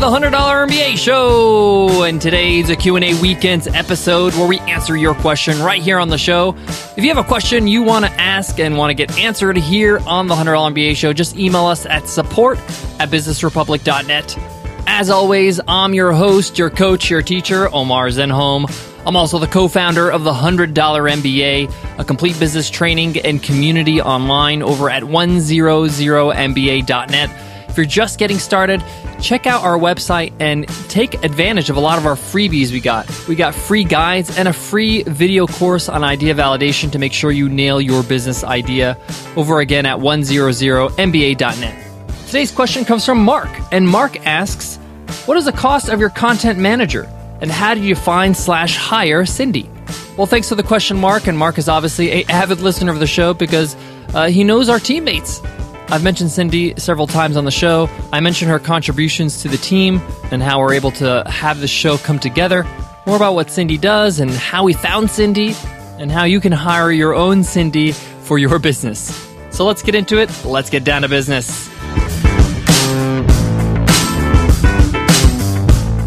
the $100 MBA show. And today's a Q&A weekends episode where we answer your question right here on the show. If you have a question you want to ask and want to get answered here on the $100 MBA show, just email us at support at businessrepublic.net. As always, I'm your host, your coach, your teacher, Omar Zenhom. I'm also the co founder of the $100 MBA, a complete business training and community online over at 100MBA.net. If you're just getting started, check out our website and take advantage of a lot of our freebies we got. We got free guides and a free video course on idea validation to make sure you nail your business idea over again at 100MBA.net. Today's question comes from Mark, and Mark asks, What is the cost of your content manager? And how do you find slash hire Cyndi? Well, thanks for the question, Mark. And Mark is obviously a avid listener of the show because uh, he knows our teammates. I've mentioned Cyndi several times on the show. I mentioned her contributions to the team and how we're able to have the show come together. More about what Cyndi does and how we found Cyndi and how you can hire your own Cyndi for your business. So let's get into it. Let's get down to business.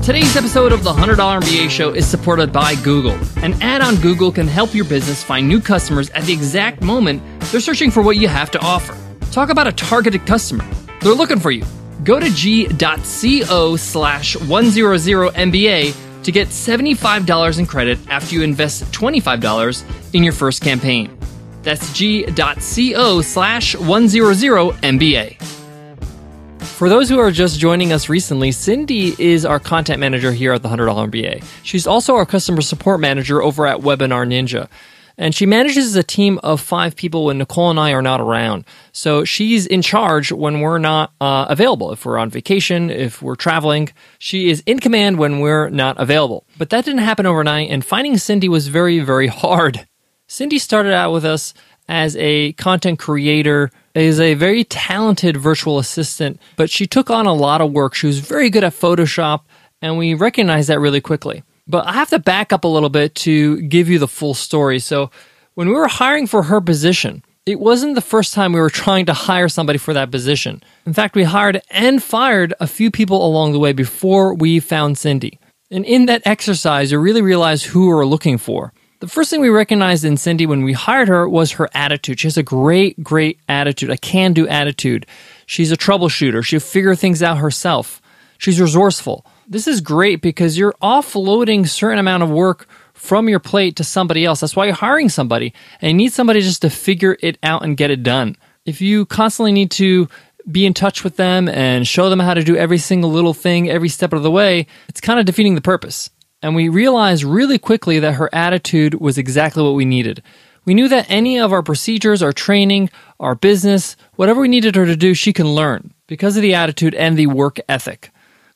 Today's episode of the $100 MBA show is supported by Google. An ad on Google can help your business find new customers at the exact moment they're searching for what you have to offer. Talk about a targeted customer. They're looking for you. Go to g.co slash 100MBA to get $75 in credit after you invest $25 in your first campaign. That's g.co slash 100MBA. For those who are just joining us recently, Cyndi is our content manager here at the $100 MBA. She's also our customer support manager over at Webinar Ninja. And she manages a team of five people when Nicole and I are not around. So she's in charge when we're not uh, available. If we're on vacation, if we're traveling, she is in command when we're not available. But that didn't happen overnight, and finding Cyndi was very, very hard. Cyndi started out with us as a content creator is a very talented virtual assistant, but she took on a lot of work. She was very good at Photoshop, and we recognized that really quickly. But I have to back up a little bit to give you the full story. So, when we were hiring for her position, it wasn't the first time we were trying to hire somebody for that position. In fact, we hired and fired a few people along the way before we found Cyndi. And in that exercise, you really realize who we were looking for. The first thing we recognized in Cyndi when we hired her was her attitude. She has a great, great attitude, a can do attitude. She's a troubleshooter. She'll figure things out herself. She's resourceful. This is great because you're offloading certain amount of work from your plate to somebody else. That's why you're hiring somebody and you need somebody just to figure it out and get it done. If you constantly need to be in touch with them and show them how to do every single little thing every step of the way, it's kind of defeating the purpose. And we realized really quickly that her attitude was exactly what we needed. We knew that any of our procedures, our training, our business, whatever we needed her to do, she can learn because of the attitude and the work ethic.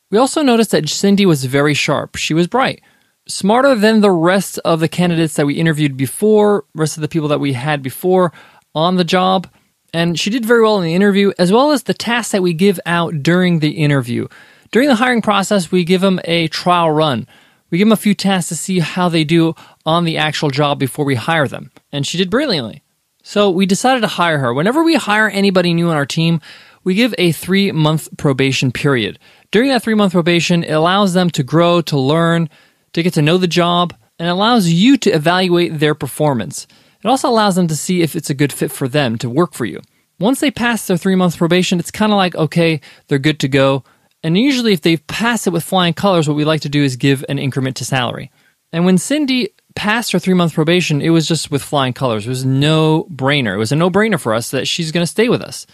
We also noticed that Cyndi was very sharp. She was bright, smarter than the rest of the candidates that we interviewed before, rest of the people that we had before on the job. And she did very well in the interview, as well as the tasks that we give out during the interview. During the hiring process, we give them a trial run we give them a few tasks to see how they do on the actual job before we hire them. And she did brilliantly. So we decided to hire her. Whenever we hire anybody new on our team, we give a three month probation period. During that three month probation, it allows them to grow, to learn, to get to know the job, and allows you to evaluate their performance. It also allows them to see if it's a good fit for them to work for you. Once they pass their three month probation, it's kind of like, okay, they're good to go. And usually, if they pass it with flying colors, what we like to do is give an increment to salary. And when Cyndi passed her three month probation, it was just with flying colors. It was no brainer. It was a no brainer for us that she's going to stay with us.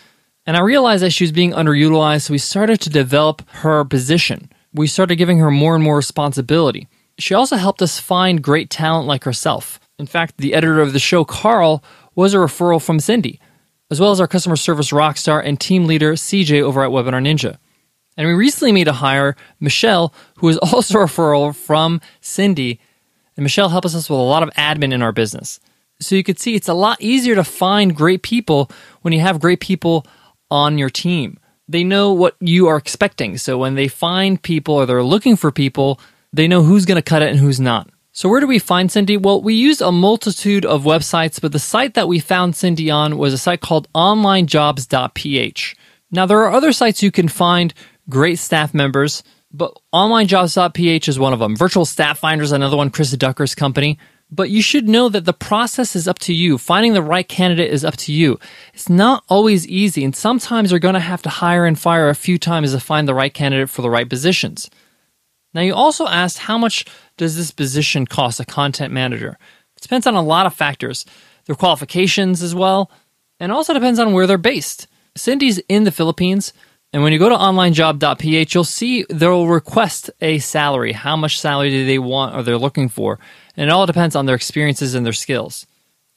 And I realized that she was being underutilized, so we started to develop her position. We started giving her more and more responsibility. She also helped us find great talent like herself. In fact, the editor of the show, Carl, was a referral from Cyndi, as well as our customer service rock star and team leader, CJ, over at Webinar Ninja. And we recently made a hire, Michelle, who is also a referral from Cyndi. And Michelle helps us with a lot of admin in our business. So you could see it's a lot easier to find great people when you have great people on your team. They know what you are expecting. So when they find people or they're looking for people, they know who's going to cut it and who's not. So where do we find Cyndi? Well, we used a multitude of websites, but the site that we found Cyndi on was a site called onlinejobs.ph. Now there are other sites you can find great staff members. but onlinejobs.ph is one of them. Virtual Staff Finder is another one, Chris Ducker's company. But you should know that the process is up to you. Finding the right candidate is up to you. It's not always easy, and sometimes you're going to have to hire and fire a few times to find the right candidate for the right positions. Now, you also asked how much does this position cost a content manager? It depends on a lot of factors, their qualifications as well, and also depends on where they're based. Cyndi's in the Philippines, and when you go to onlinejob.ph, you'll see they'll request a salary. How much salary do they want or they're looking for? And it all depends on their experiences and their skills.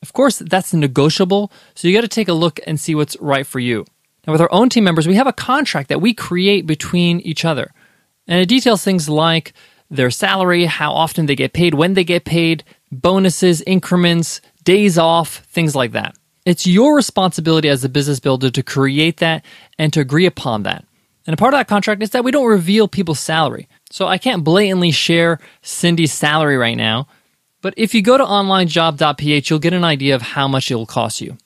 Of course, that's negotiable, so you got to take a look and see what's right for you. Now, with our own team members, we have a contract that we create between each other. And it details things like their salary, how often they get paid, when they get paid, bonuses, increments, days off, things like that. It's your responsibility as a business builder to create that and to agree upon that. And a part of that contract is that we don't reveal people's salary. So I can't blatantly share Cyndi's salary right now. But if you go to onlinejob.ph, you'll get an idea of how much it'll cost you.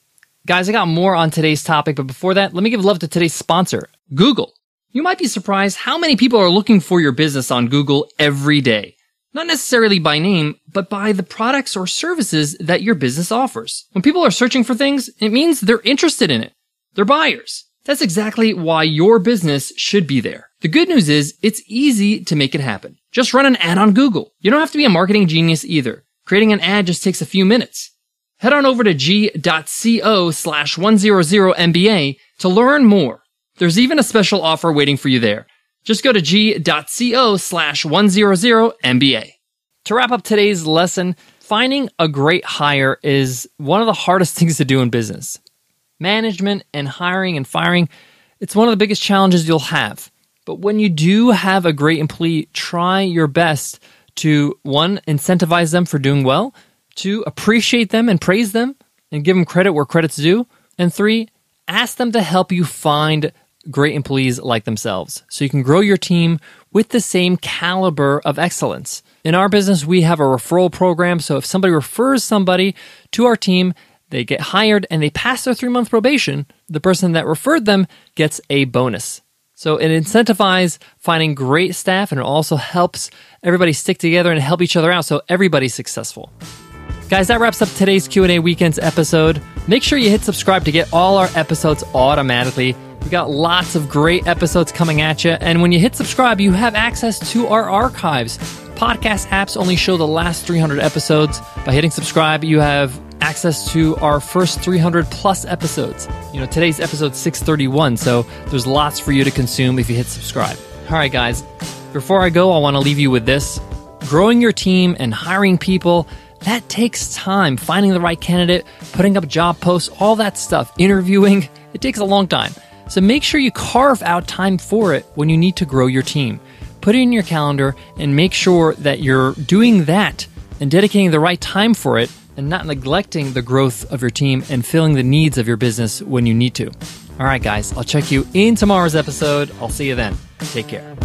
Guys, I got more on today's topic, but before that, let me give love to today's sponsor, Google. You might be surprised how many people are looking for your business on Google every day. Not necessarily by name, but by the products or services that your business offers. When people are searching for things, it means they're interested in it. They're buyers. That's exactly why your business should be there. The good news is it's easy to make it happen. Just run an ad on Google. You don't have to be a marketing genius either. Creating an ad just takes a few minutes. Head on over to g.co slash 100MBA to learn more. There's even a special offer waiting for you there. Just go to g.co slash 100MBA. To wrap up today's lesson, finding a great hire is one of the hardest things to do in business. Management and hiring and firing, it's one of the biggest challenges you'll have. But when you do have a great employee, try your best to one, incentivize them for doing well, two, appreciate them and praise them and give them credit where credit's due, and three, ask them to help you find great employees like themselves so you can grow your team with the same caliber of excellence. In our business, we have a referral program. So if somebody refers somebody to our team, they get hired and they pass their three month probation, the person that referred them gets a bonus. So it incentivizes finding great staff and it also helps everybody stick together and help each other out so everybody's successful. Guys, that wraps up today's Q&A Weekends episode. Make sure you hit subscribe to get all our episodes automatically. We got lots of great episodes coming at you. And when you hit subscribe, you have access to our archives. Podcast apps only show the last 300 episodes. By hitting subscribe, you have access to our first 300 plus episodes. You know, today's episode 631, so there's lots for you to consume if you hit subscribe. All right, guys, before I go, I want to leave you with this. Growing your team and hiring people, that takes time. Finding the right candidate, putting up job posts, all that stuff, interviewing, it takes a long time. So make sure you carve out time for it when you need to grow your team. Put it in your calendar and make sure that you're doing that and dedicating the right time for it and not neglecting the growth of your team and filling the needs of your business when you need to. All right, guys, I'll check you in tomorrow's episode. I'll see you then. Take care.